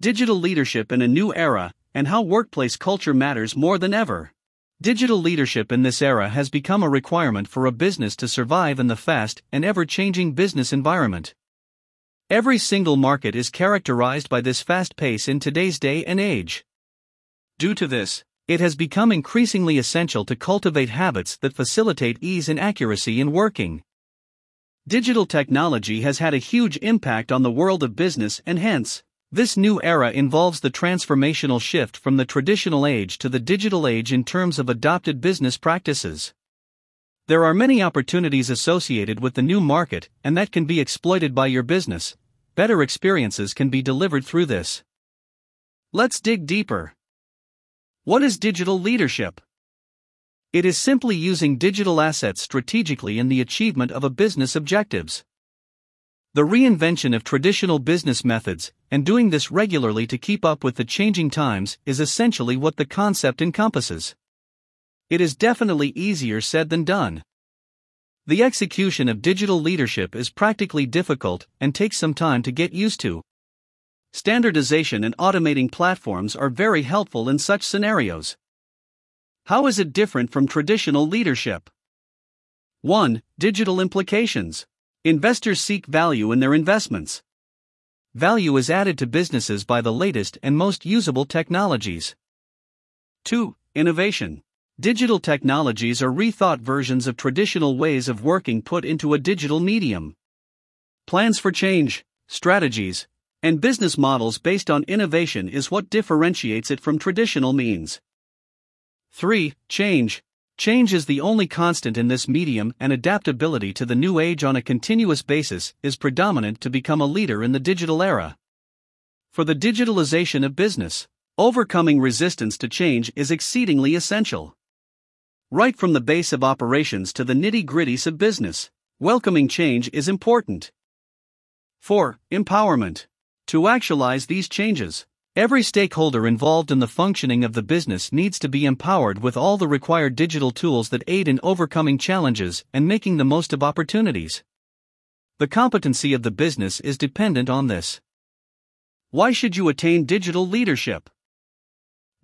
Digital leadership in a new era, and how workplace culture matters more than ever. Digital leadership in this era has become a requirement for a business to survive in the fast and ever changing business environment. Every single market is characterized by this fast pace in today's day and age. Due to this, it has become increasingly essential to cultivate habits that facilitate ease and accuracy in working. Digital technology has had a huge impact on the world of business and hence, this new era involves the transformational shift from the traditional age to the digital age in terms of adopted business practices. There are many opportunities associated with the new market, and that can be exploited by your business. Better experiences can be delivered through this. Let's dig deeper. What is digital leadership? It is simply using digital assets strategically in the achievement of a business objectives. The reinvention of traditional business methods, and doing this regularly to keep up with the changing times, is essentially what the concept encompasses. It is definitely easier said than done. The execution of digital leadership is practically difficult and takes some time to get used to. Standardization and automating platforms are very helpful in such scenarios. How is it different from traditional leadership? 1. Digital implications. Investors seek value in their investments. Value is added to businesses by the latest and most usable technologies. 2. Innovation. Digital technologies are rethought versions of traditional ways of working put into a digital medium. Plans for change, strategies, and business models based on innovation is what differentiates it from traditional means. 3. Change. Change is the only constant in this medium, and adaptability to the new age on a continuous basis is predominant to become a leader in the digital era. For the digitalization of business, overcoming resistance to change is exceedingly essential. Right from the base of operations to the nitty gritties of business, welcoming change is important. 4. Empowerment. To actualize these changes, Every stakeholder involved in the functioning of the business needs to be empowered with all the required digital tools that aid in overcoming challenges and making the most of opportunities. The competency of the business is dependent on this. Why should you attain digital leadership?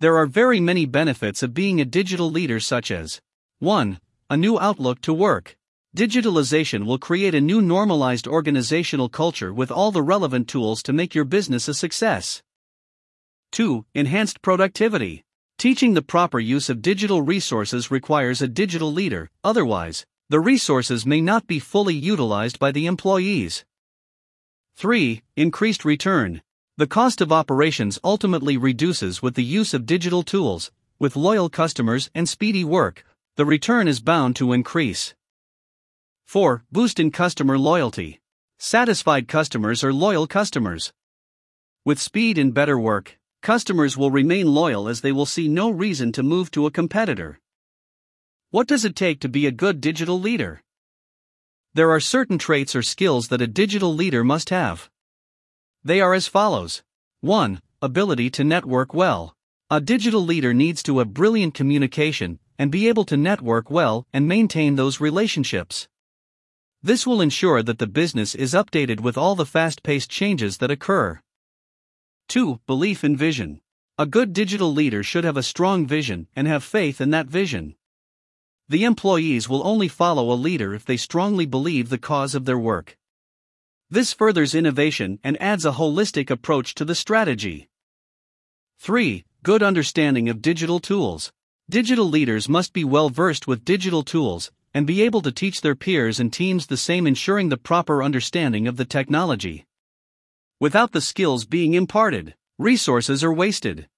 There are very many benefits of being a digital leader, such as 1. A new outlook to work. Digitalization will create a new normalized organizational culture with all the relevant tools to make your business a success. 2. Enhanced productivity. Teaching the proper use of digital resources requires a digital leader, otherwise, the resources may not be fully utilized by the employees. 3. Increased return. The cost of operations ultimately reduces with the use of digital tools. With loyal customers and speedy work, the return is bound to increase. 4. Boost in customer loyalty. Satisfied customers are loyal customers. With speed and better work, Customers will remain loyal as they will see no reason to move to a competitor. What does it take to be a good digital leader? There are certain traits or skills that a digital leader must have. They are as follows 1. Ability to network well. A digital leader needs to have brilliant communication and be able to network well and maintain those relationships. This will ensure that the business is updated with all the fast paced changes that occur. 2. Belief in vision. A good digital leader should have a strong vision and have faith in that vision. The employees will only follow a leader if they strongly believe the cause of their work. This furthers innovation and adds a holistic approach to the strategy. 3. Good understanding of digital tools. Digital leaders must be well versed with digital tools and be able to teach their peers and teams the same, ensuring the proper understanding of the technology. Without the skills being imparted, resources are wasted.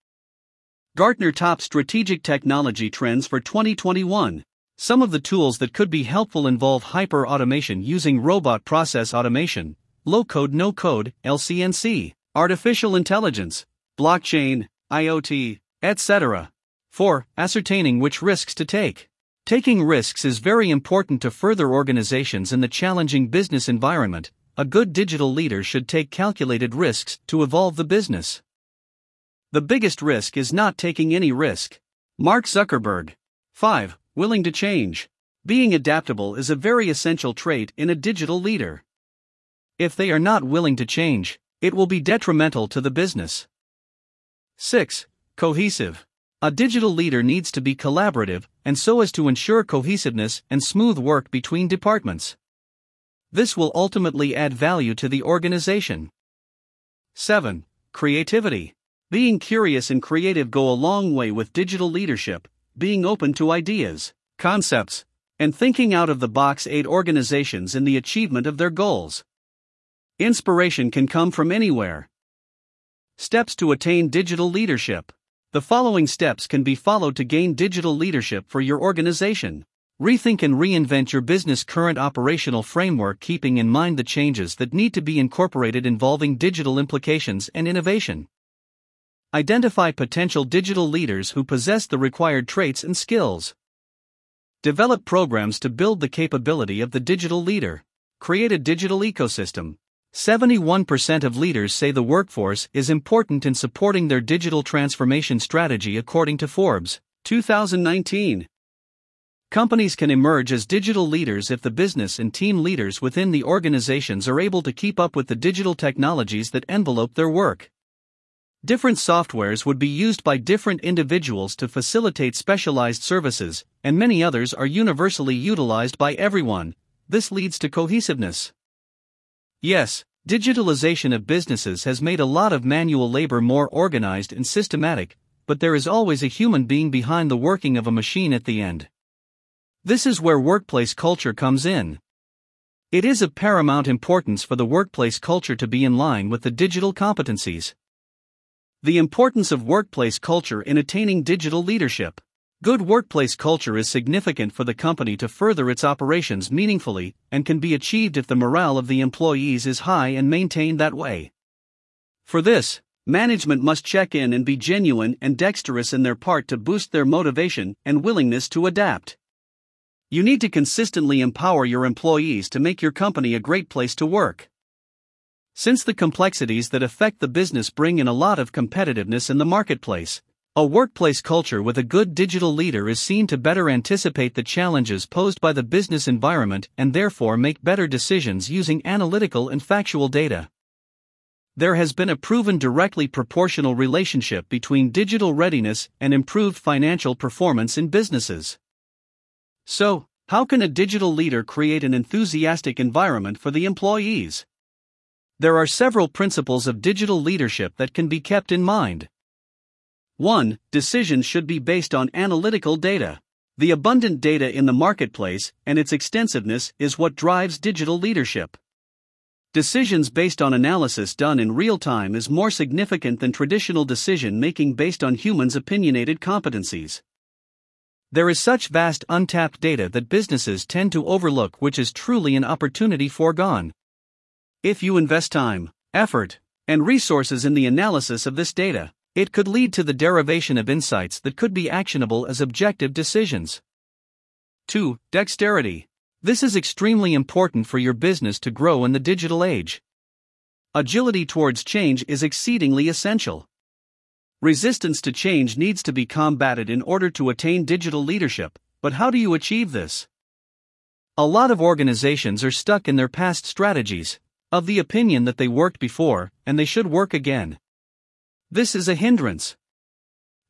Gartner top strategic technology trends for 2021. Some of the tools that could be helpful involve hyper automation using robot process automation, low code no code, LCNC, artificial intelligence, blockchain, IoT, etc. 4. Ascertaining which risks to take. Taking risks is very important to further organizations in the challenging business environment, a good digital leader should take calculated risks to evolve the business. The biggest risk is not taking any risk. Mark Zuckerberg. 5. Willing to change. Being adaptable is a very essential trait in a digital leader. If they are not willing to change, it will be detrimental to the business. 6. Cohesive. A digital leader needs to be collaborative, and so as to ensure cohesiveness and smooth work between departments. This will ultimately add value to the organization. 7. Creativity. Being curious and creative go a long way with digital leadership, being open to ideas, concepts, and thinking out of the box aid organizations in the achievement of their goals. Inspiration can come from anywhere. Steps to attain digital leadership. The following steps can be followed to gain digital leadership for your organization. Rethink and reinvent your business current operational framework, keeping in mind the changes that need to be incorporated involving digital implications and innovation. Identify potential digital leaders who possess the required traits and skills. Develop programs to build the capability of the digital leader. Create a digital ecosystem. 71% of leaders say the workforce is important in supporting their digital transformation strategy, according to Forbes, 2019. Companies can emerge as digital leaders if the business and team leaders within the organizations are able to keep up with the digital technologies that envelope their work. Different softwares would be used by different individuals to facilitate specialized services, and many others are universally utilized by everyone. This leads to cohesiveness. Yes, digitalization of businesses has made a lot of manual labor more organized and systematic, but there is always a human being behind the working of a machine at the end. This is where workplace culture comes in. It is of paramount importance for the workplace culture to be in line with the digital competencies. The importance of workplace culture in attaining digital leadership. Good workplace culture is significant for the company to further its operations meaningfully and can be achieved if the morale of the employees is high and maintained that way. For this, management must check in and be genuine and dexterous in their part to boost their motivation and willingness to adapt. You need to consistently empower your employees to make your company a great place to work. Since the complexities that affect the business bring in a lot of competitiveness in the marketplace, a workplace culture with a good digital leader is seen to better anticipate the challenges posed by the business environment and therefore make better decisions using analytical and factual data. There has been a proven directly proportional relationship between digital readiness and improved financial performance in businesses. So, how can a digital leader create an enthusiastic environment for the employees? There are several principles of digital leadership that can be kept in mind. 1. Decisions should be based on analytical data. The abundant data in the marketplace and its extensiveness is what drives digital leadership. Decisions based on analysis done in real time is more significant than traditional decision making based on humans' opinionated competencies. There is such vast untapped data that businesses tend to overlook, which is truly an opportunity foregone. If you invest time, effort, and resources in the analysis of this data, it could lead to the derivation of insights that could be actionable as objective decisions. 2. Dexterity. This is extremely important for your business to grow in the digital age. Agility towards change is exceedingly essential. Resistance to change needs to be combated in order to attain digital leadership, but how do you achieve this? A lot of organizations are stuck in their past strategies, of the opinion that they worked before, and they should work again. This is a hindrance.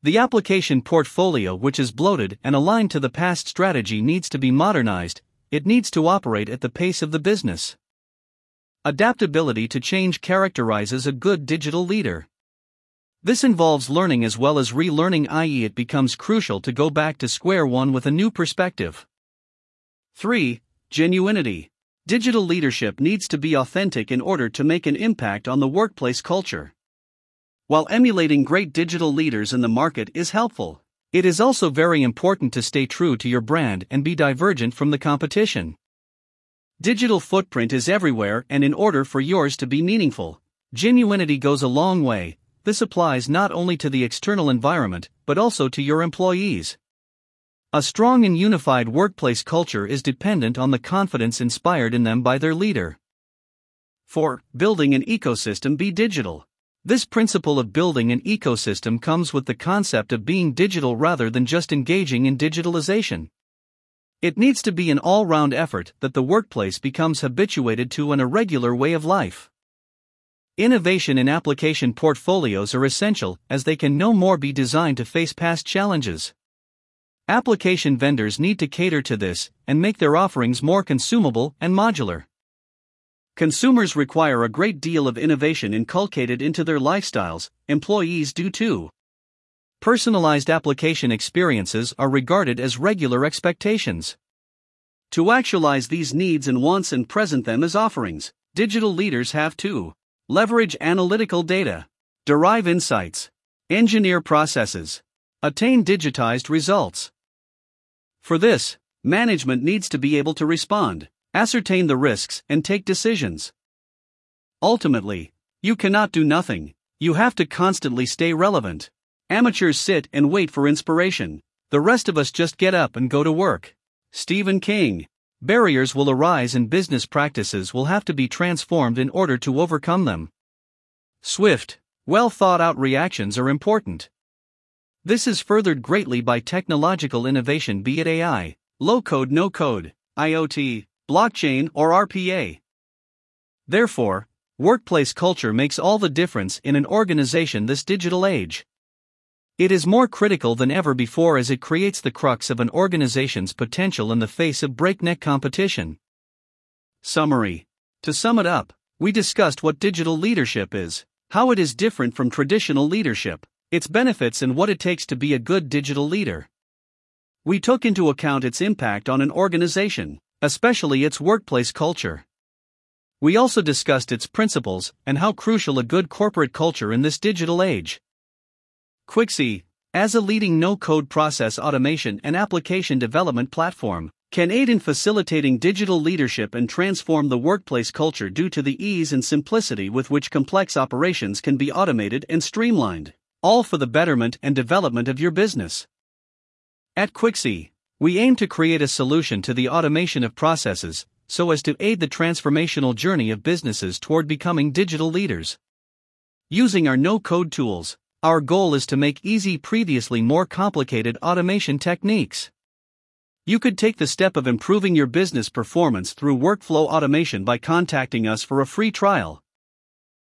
The application portfolio, which is bloated and aligned to the past strategy, needs to be modernized, it needs to operate at the pace of the business. Adaptability to change characterizes a good digital leader. This involves learning as well as relearning, i.e., it becomes crucial to go back to square one with a new perspective. 3. Genuinity. Digital leadership needs to be authentic in order to make an impact on the workplace culture. While emulating great digital leaders in the market is helpful, it is also very important to stay true to your brand and be divergent from the competition. Digital footprint is everywhere, and in order for yours to be meaningful, genuinity goes a long way. This applies not only to the external environment, but also to your employees. A strong and unified workplace culture is dependent on the confidence inspired in them by their leader. 4. Building an ecosystem be digital. This principle of building an ecosystem comes with the concept of being digital rather than just engaging in digitalization. It needs to be an all round effort that the workplace becomes habituated to and a regular way of life. Innovation in application portfolios are essential as they can no more be designed to face past challenges. Application vendors need to cater to this and make their offerings more consumable and modular. Consumers require a great deal of innovation inculcated into their lifestyles, employees do too. Personalized application experiences are regarded as regular expectations. To actualize these needs and wants and present them as offerings, digital leaders have to leverage analytical data, derive insights, engineer processes, attain digitized results. For this, management needs to be able to respond, ascertain the risks, and take decisions. Ultimately, you cannot do nothing, you have to constantly stay relevant. Amateurs sit and wait for inspiration, the rest of us just get up and go to work. Stephen King. Barriers will arise and business practices will have to be transformed in order to overcome them. Swift, well thought out reactions are important. This is furthered greatly by technological innovation, be it AI, low code, no code, IoT, blockchain, or RPA. Therefore, workplace culture makes all the difference in an organization this digital age. It is more critical than ever before as it creates the crux of an organization's potential in the face of breakneck competition. Summary To sum it up, we discussed what digital leadership is, how it is different from traditional leadership, its benefits, and what it takes to be a good digital leader. We took into account its impact on an organization, especially its workplace culture. We also discussed its principles and how crucial a good corporate culture in this digital age. Quixy, as a leading no code process automation and application development platform, can aid in facilitating digital leadership and transform the workplace culture due to the ease and simplicity with which complex operations can be automated and streamlined, all for the betterment and development of your business. At Quixy, we aim to create a solution to the automation of processes so as to aid the transformational journey of businesses toward becoming digital leaders. Using our no code tools, our goal is to make easy previously more complicated automation techniques. You could take the step of improving your business performance through workflow automation by contacting us for a free trial.